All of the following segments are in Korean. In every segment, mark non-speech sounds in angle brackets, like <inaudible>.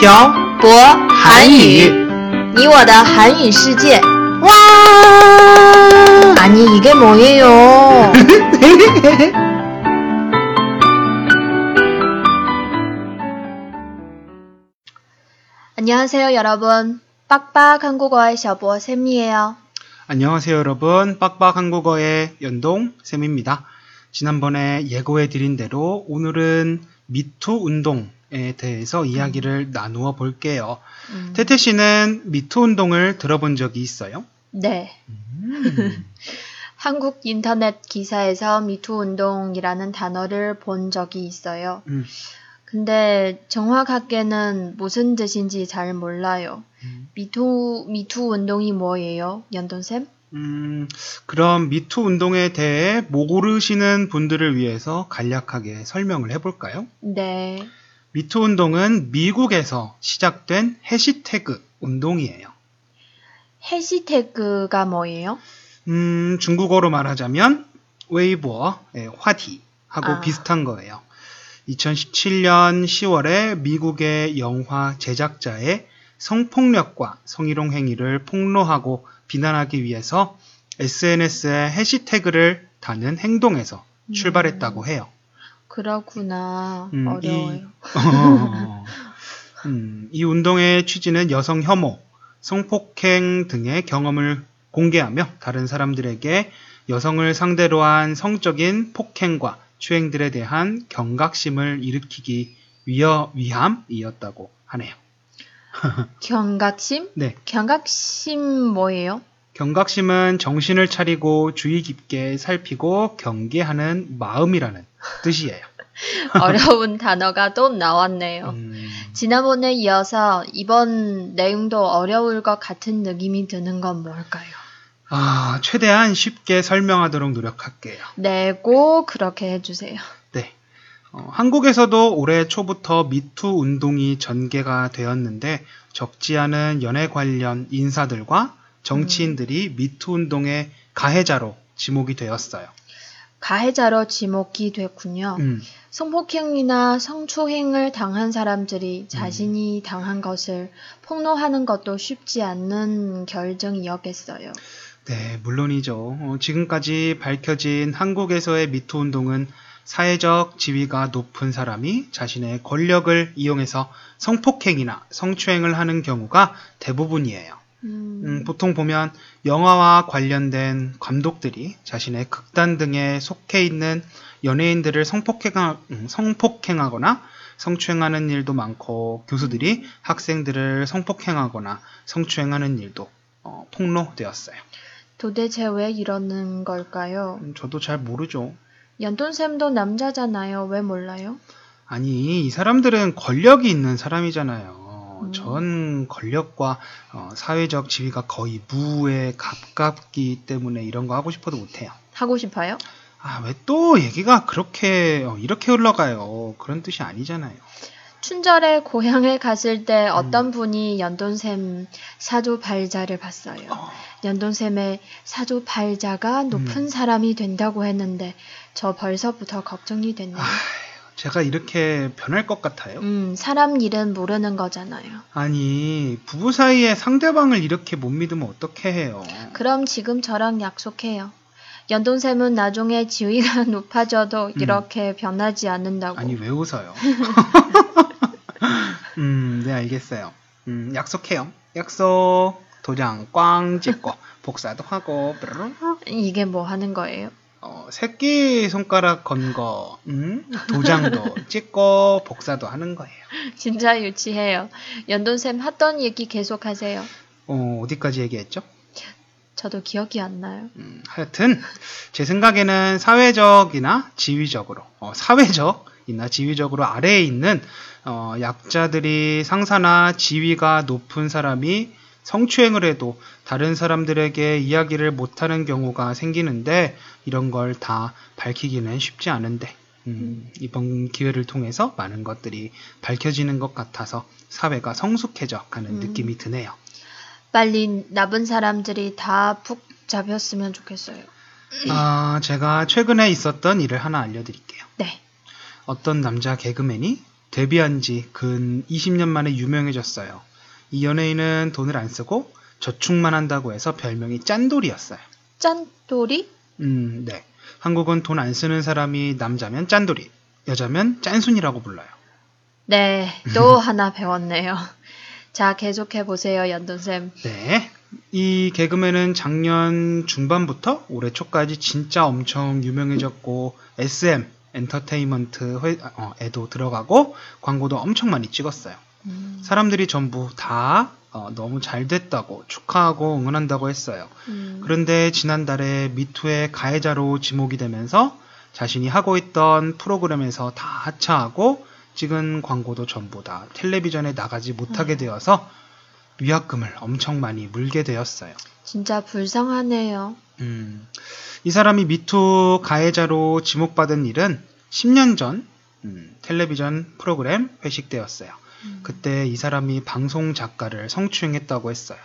漂博韩语，你我的韩语世界。 와! 아니 이게 뭐예요? 안녕하세요 여러분. 빡빡 한국어의 셔보 쌤이에요. 안녕하세요, 여러분. 빡빡 한국어의 연동 쌤입니다. 지난번에 예고해 드린 대로 오늘은 미투 운동 에 대해서 이야기를 나누어 볼게요. 음, 태태 씨는 미투 운동을 들어본 적이 있어요? 네. <laughs> 한국 인터넷 기사에서 미투 운동이라는 단어를 본 적이 있어요. 음, 근데 정확하게는 무슨 뜻인지 잘 몰라요. 음. 미투, 미투 운동이 뭐예요? 연돈쌤? 음, 그럼 미투 운동에 대해 모르시는 분들을 위해서 간략하게 설명을 해볼까요? 네. 미투 운동은 미국에서 시작된 해시태그 운동이에요. 해시태그가 뭐예요? 음, 중국어로 말하자면 웨이보어, 예, 화티하고 아. 비슷한 거예요. 2017년 10월에 미국의 영화 제작자의 성폭력과 성희롱 행위를 폭로하고 비난하기 위해서 SNS에 해시태그를 다는 행동에서 음. 출발했다고 해요. 그렇구나. 음, 어려워요. 이, 어, 음, 이 운동의 취지는 여성 혐오, 성폭행 등의 경험을 공개하며 다른 사람들에게 여성을 상대로 한 성적인 폭행과 추행들에 대한 경각심을 일으키기 위여, 위함이었다고 하네요. 경각심? 네. 경각심 뭐예요? 경각심은 정신을 차리고 주의 깊게 살피고 경계하는 마음이라는 뜻이에요. <laughs> 어려운 단어가 또 나왔네요. 음, 지난번에 이어서 이번 내용도 어려울 것 같은 느낌이 드는 건 뭘까요? 아, 최대한 쉽게 설명하도록 노력할게요. 네, 꼭 그렇게 해주세요. 네. 어, 한국에서도 올해 초부터 미투 운동이 전개가 되었는데 적지 않은 연애 관련 인사들과 정치인들이 미투 운동의 가해자로 지목이 되었어요. 가해자로 지목이 됐군요. 음, 성폭행이나 성추행을 당한 사람들이 자신이 당한 것을 폭로하는 것도 쉽지 않는 결정이었겠어요. 네, 물론이죠. 어, 지금까지 밝혀진 한국에서의 미투 운동은 사회적 지위가 높은 사람이 자신의 권력을 이용해서 성폭행이나 성추행을 하는 경우가 대부분이에요. 음, 음, 보통 보면 영화와 관련된 감독들이 자신의 극단 등에 속해 있는 연예인들을 성폭행하, 음, 성폭행하거나 성추행하는 일도 많고 교수들이 학생들을 성폭행하거나 성추행하는 일도 어, 폭로되었어요. 도대체 왜 이러는 걸까요? 음, 저도 잘 모르죠. 연돈쌤도 남자잖아요. 왜 몰라요? 아니, 이 사람들은 권력이 있는 사람이잖아요. 음. 전 권력과 어, 사회적 지위가 거의 무에 가깝기 때문에 이런 거 하고 싶어도 못해요. 하고 싶어요? 아, 왜 또 얘기가 그렇게, 어, 이렇게 흘러가요. 그런 뜻이 아니잖아요. 춘절에 고향에 갔을 때 음. 어떤 분이 연돈샘 사조 발자를 봤어요. 어, 연돈샘의 사조 발자가 높은 음. 사람이 된다고 했는데 저 벌써부터 걱정이 됐네요. 아, 제가 이렇게 변할 것 같아요. 음, 사람 일은 모르는 거잖아요. 아니, 부부 사이에 상대방을 이렇게 못 믿으면 어떻게 해요? 그럼 지금 저랑 약속해요. 연돈샘은 나중에 지위가 <laughs> 높아져도 이렇게 변하지 않는다고. 음. 아니, 왜 웃어요? <laughs> 음, 네, 알겠어요. 음, 약속해요. 약속. 도장 꽝 찍고, 복사도 하고, 뾰로롱. 이게 뭐 하는 거예요? 어, 새끼 손가락 건 거, 음? 도장도 <laughs> 찍고, 복사도 하는 거예요. 진짜 유치해요. 연돈샘 하던 얘기 계속하세요. 어, 어디까지 얘기했죠? 저도 기억이 안 나요. 음, 하여튼, 제 생각에는 사회적이나 지위적으로, 어, 사회적이나 지위적으로 아래에 있는, 어, 약자들이 상사나 지위가 높은 사람이 성추행을 해도 다른 사람들에게 이야기를 못하는 경우가 생기는데, 이런 걸 다 밝히기는 쉽지 않은데, 음, 이번 기회를 통해서 많은 것들이 밝혀지는 것 같아서 사회가 성숙해져 가는 음. 느낌이 드네요. 빨리 나쁜 사람들이 다 푹 잡혔으면 좋겠어요. 아, 제가 최근에 있었던 일을 하나 알려드릴게요. 네. 어떤 남자 개그맨이 데뷔한 지 근 20년 만에 유명해졌어요. 이 연예인은 돈을 안 쓰고 저축만 한다고 해서 별명이 짠돌이였어요. 짠돌이? 음, 네. 한국은 돈 안 쓰는 사람이 남자면 짠돌이, 여자면 짠순이라고 불러요. 네, <laughs> 또 하나 배웠네요. 자, 계속해 보세요, 연돈쌤. 네. 이 개그맨은 작년 중반부터 올해 초까지 진짜 엄청 유명해졌고 SM 엔터테인먼트에도 들어가고 광고도 엄청 많이 찍었어요. 음, 사람들이 전부 다 어, 너무 잘 됐다고 축하하고 응원한다고 했어요. 음, 그런데 지난달에 미투의 가해자로 지목이 되면서 자신이 하고 있던 프로그램에서 다 하차하고 찍은 광고도 전부 다 텔레비전에 나가지 못하게 되어서 위약금을 엄청 많이 물게 되었어요. 진짜 불쌍하네요. 음, 이 사람이 미투 가해자로 지목받은 일은 10년 전 음, 텔레비전 프로그램 회식 때였어요. 음, 그때 이 사람이 방송 작가를 성추행했다고 했어요.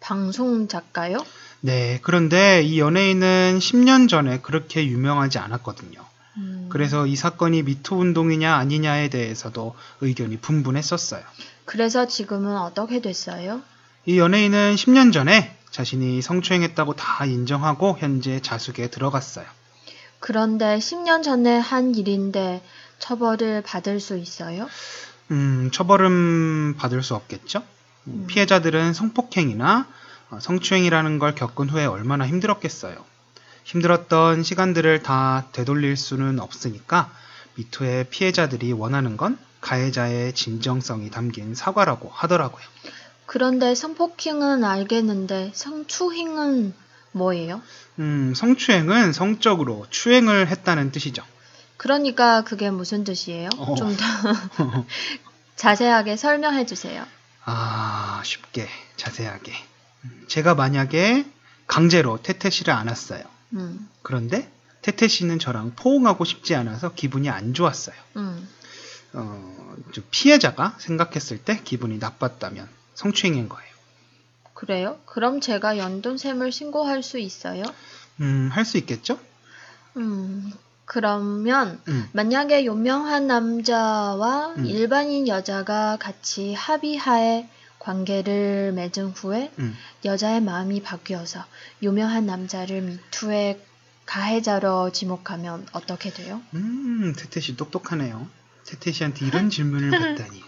방송 작가요? 네, 그런데 이 연예인은 10년 전에 그렇게 유명하지 않았거든요. 음, 그래서 이 사건이 미투 운동이냐 아니냐에 대해서도 의견이 분분했었어요. 그래서 지금은 어떻게 됐어요? 이 연예인은 10년 전에 자신이 성추행했다고 다 인정하고 현재 자숙에 들어갔어요. 그런데 10년 전에 한 일인데 처벌을 받을 수 있어요? 음, 처벌은 받을 수 없겠죠? 음, 음. 피해자들은 성폭행이나 어, 성추행이라는 걸 겪은 후에 얼마나 힘들었겠어요. 힘들었던 시간들을 다 되돌릴 수는 없으니까 미투의 피해자들이 원하는 건 가해자의 진정성이 담긴 사과라고 하더라고요. 그런데 성폭행은 알겠는데 성추행은 뭐예요? 음, 성추행은 성적으로 추행을 했다는 뜻이죠. 그러니까 그게 무슨 뜻이에요? 어. 좀더 <laughs> 자세하게 설명해 주세요. 아, 쉽게, 자세하게. 음, 제가 만약에 강제로 태태 씨를 안았어요. 음, 그런데 태태 씨는 저랑 포옹하고 싶지 않아서 기분이 안 좋았어요. 음. 어, 좀 피해자가 생각했을 때 기분이 나빴다면 성추행인 거예요. 그래요? 그럼 제가 연돈샘을 신고할 수 있어요? 음, 할 수 있겠죠? 음, 그러면 음, 만약에 유명한 남자와 음. 일반인 여자가 같이 합의하에 관계를 맺은 후에 음. 여자의 마음이 바뀌어서 유명한 남자를 미투의 가해자로 지목하면 어떻게 돼요? 음, 태태 씨 똑똑하네요. 태태 씨한테 이런 질문을 <laughs> 받다니.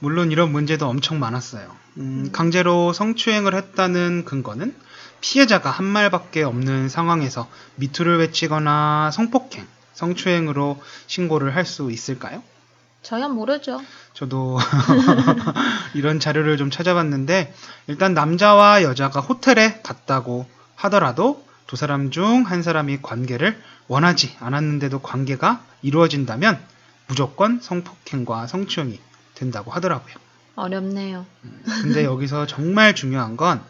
물론 이런 문제도 엄청 많았어요. 음, 강제로 성추행을 했다는 근거는 피해자가 한 말밖에 없는 상황에서 미투를 외치거나 성폭행, 성추행으로 신고를 할 수 있을까요? 저야 모르죠. 저도 <laughs> 이런 자료를 좀 찾아봤는데 일단 남자와 여자가 호텔에 갔다고 하더라도 두 사람 중 한 사람이 관계를 원하지 않았는데도 관계가 이루어진다면 무조건 성폭행과 성추행이 된다고 하더라고요. 어렵네요. 근데 여기서 정말 중요한 건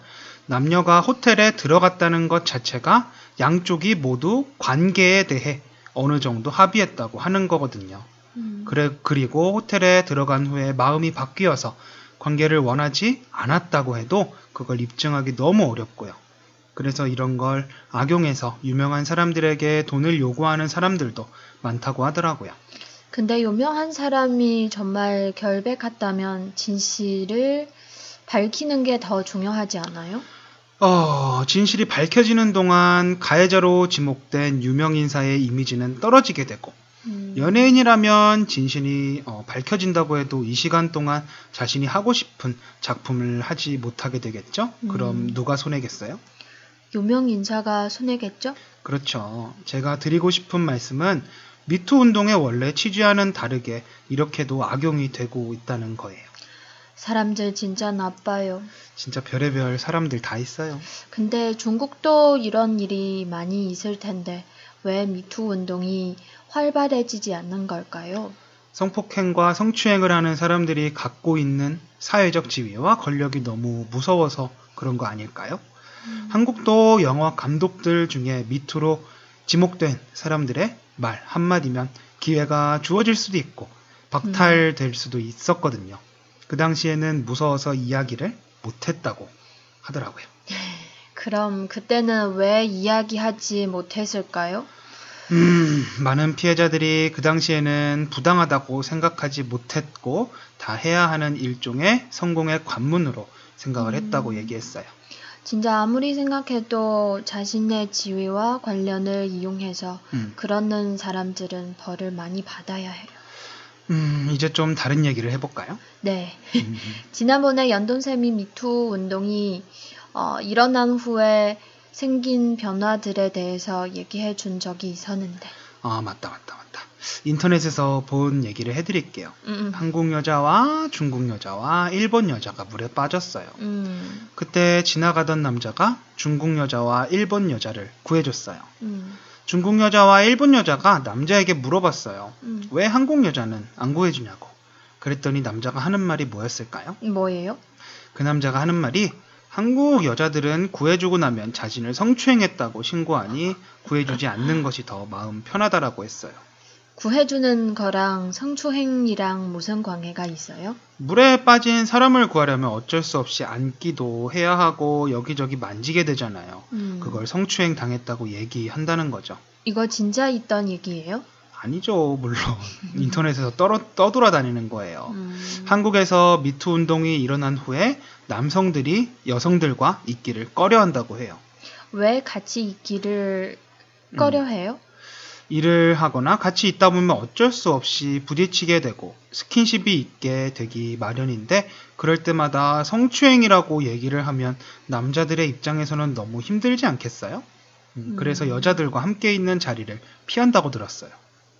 남녀가 호텔에 들어갔다는 것 자체가 양쪽이 모두 관계에 대해 어느 정도 합의했다고 하는 거거든요. 음, 그래, 그리고 호텔에 들어간 후에 마음이 바뀌어서 관계를 원하지 않았다고 해도 그걸 입증하기 너무 어렵고요. 그래서 이런 걸 악용해서 유명한 사람들에게 돈을 요구하는 사람들도 많다고 하더라고요. 근데 유명한 사람이 정말 결백했다면 진실을 밝히는 게 더 중요하지 않아요? 어, 진실이 밝혀지는 동안 가해자로 지목된 유명 인사의 이미지는 떨어지게 되고 음, 연예인이라면 진실이 어, 밝혀진다고 해도 이 시간 동안 자신이 하고 싶은 작품을 하지 못하게 되겠죠? 그럼 음. 누가 손해겠어요? 유명 인사가 손해겠죠? 그렇죠. 제가 드리고 싶은 말씀은 미투 운동의 원래 취지와는 다르게 이렇게도 악용이 되고 있다는 거예요. 사람들 진짜 나빠요. 진짜 별의별 사람들 다 있어요. 근데 중국도 이런 일이 많이 있을 텐데 왜 미투 운동이 활발해지지 않는 걸까요? 성폭행과 성추행을 하는 사람들이 갖고 있는 사회적 지위와 권력이 너무 무서워서 그런 거 아닐까요? 한국도 영화 감독들 중에 미투로 지목된 사람들의 말 한마디면 기회가 주어질 수도 있고 박탈될 수도 있었거든요. 그 당시에는 무서워서 이야기를 못했다고 하더라고요. 그럼 그때는 왜 이야기하지 못했을까요? 음, 많은 피해자들이 그 당시에는 부당하다고 생각하지 못했고 다 해야 하는 일종의 성공의 관문으로 생각을 했다고 얘기했어요. 진짜 아무리 생각해도 자신의 지위와 관련을 이용해서 음, 그러는 사람들은 벌을 많이 받아야 해요. 음, 이제 좀 다른 얘기를 해볼까요? 네. 음, <laughs> 지난번에 연돈샘이 미투 운동이 어, 일어난 후에 생긴 변화들에 대해서 얘기해 준 적이 있었는데. 아, 맞다, 맞다, 맞다. 인터넷에서 본 얘기를 해드릴게요. 음, 한국 여자와 중국 여자와 일본 여자가 물에 빠졌어요. 음, 그때 지나가던 남자가 중국 여자와 일본 여자를 구해줬어요. 음, 중국 여자와 일본 여자가 남자에게 물어봤어요. 음. 왜 한국 여자는 안 구해주냐고. 그랬더니 남자가 하는 말이 뭐였을까요? 뭐예요? 그 남자가 하는 말이 한국 여자들은 구해주고 나면 자신을 성추행했다고 신고하니 구해주지 않는 것이 더 마음 편하다라고 했어요. 구해주는 거랑 성추행이랑 무슨 관계가 있어요? 물에 빠진 사람을 구하려면 어쩔 수 없이 앉기도 해야 하고 여기저기 만지게 되잖아요. 음, 그걸 성추행 당했다고 얘기한다는 거죠. 이거 진짜 있던 얘기예요? 아니죠, 물론. <laughs> 인터넷에서 떠, 떠돌아다니는 거예요. 음, 한국에서 미투 운동이 일어난 후에 남성들이 여성들과 있기를 꺼려 한다고 해요. 왜 같이 있기를 음. 꺼려 해요? 일을 하거나 같이 있다 보면 어쩔 수 없이 부딪히게 되고 스킨십이 있게 되기 마련인데 그럴 때마다 성추행이라고 얘기를 하면 남자들의 입장에서는 너무 힘들지 않겠어요? 음, 그래서 음. 여자들과 함께 있는 자리를 피한다고 들었어요.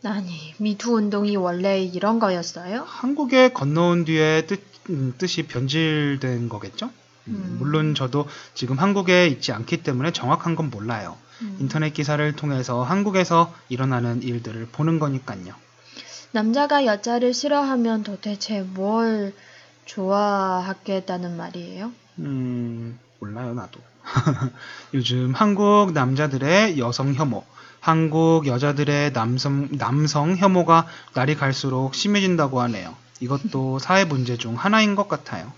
아니, 미투 운동이 원래 이런 거였어요? 한국에 건너온 뒤에 뜻, 음, 뜻이 변질된 거겠죠? 음, 음. 물론 저도 지금 한국에 있지 않기 때문에 정확한 건 몰라요. 음. 인터넷 기사를 통해서 한국에서 일어나는 일들을 보는 거니까요. 남자가 여자를 싫어하면 도대체 뭘 좋아하겠다는 말이에요? 음, 몰라요, 나도. <laughs> 요즘 한국 남자들의 여성 혐오, 한국 여자들의 남성, 남성 혐오가 날이 갈수록 심해진다고 하네요. 이것도 사회 문제 중 하나인 것 같아요.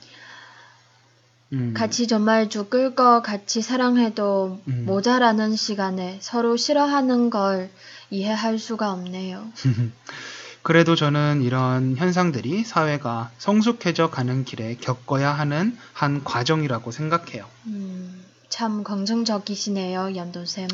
음, 같이 정말 죽을 거 같이 사랑해도 음. 모자라는 시간에 서로 싫어하는 걸 이해할 수가 없네요. <laughs> 그래도 저는 이런 현상들이 사회가 성숙해져 가는 길에 겪어야 하는 한 과정이라고 생각해요. 음, 참 긍정적이시네요, 연돈쌤.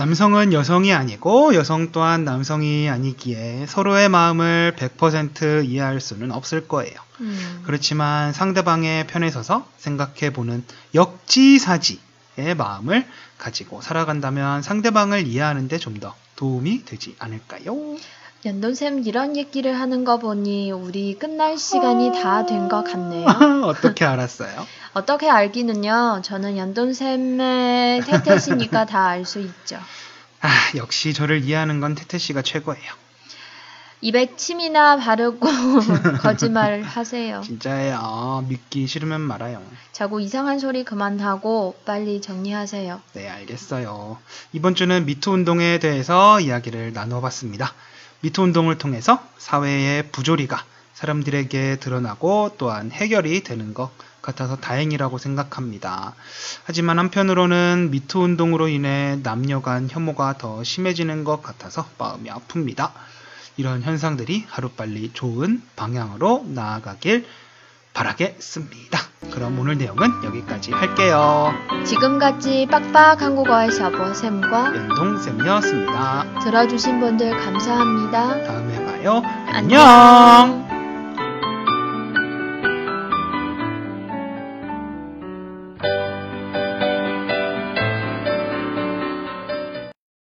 남성은 여성이 아니고 여성 또한 남성이 아니기에 서로의 마음을 100% 이해할 수는 없을 거예요. 음, 그렇지만 상대방의 편에 서서 생각해 보는 역지사지의 마음을 가지고 살아간다면 상대방을 이해하는데 좀 더 도움이 되지 않을까요? 연돈쌤 이런 얘기를 하는 거 보니 우리 끝날 시간이 다 된 것 같네요. <laughs> 어떻게 알았어요? 어떻게 알기는요, 저는 연돈쌤의 태태시니까 다 알 수 있죠. 아, 역시 저를 이해하는 건 태태 씨가 최고예요. 입에 침이나 바르고 <laughs> 거짓말 하세요. 진짜예요. 믿기 싫으면 말아요. 자꾸 이상한 소리 그만하고 빨리 정리하세요. 네, 알겠어요. 이번 주는 미투 운동에 대해서 이야기를 나누어 봤습니다. 미투 운동을 통해서 사회의 부조리가 사람들에게 드러나고 또한 해결이 되는 것 같아서 다행이라고 생각합니다. 하지만 한편으로는 미투 운동으로 인해 남녀 간 혐오가 더 심해지는 것 같아서 마음이 아픕니다. 이런 현상들이 하루빨리 좋은 방향으로 나아가길 바라겠습니다. 그럼 오늘 내용은 여기까지 할게요. 지금까지 빡빡 한국어의 샤버쌤과 연동쌤이었습니다. 들어주신 분들 감사합니다. 다음에 봐요. 안녕. 안녕.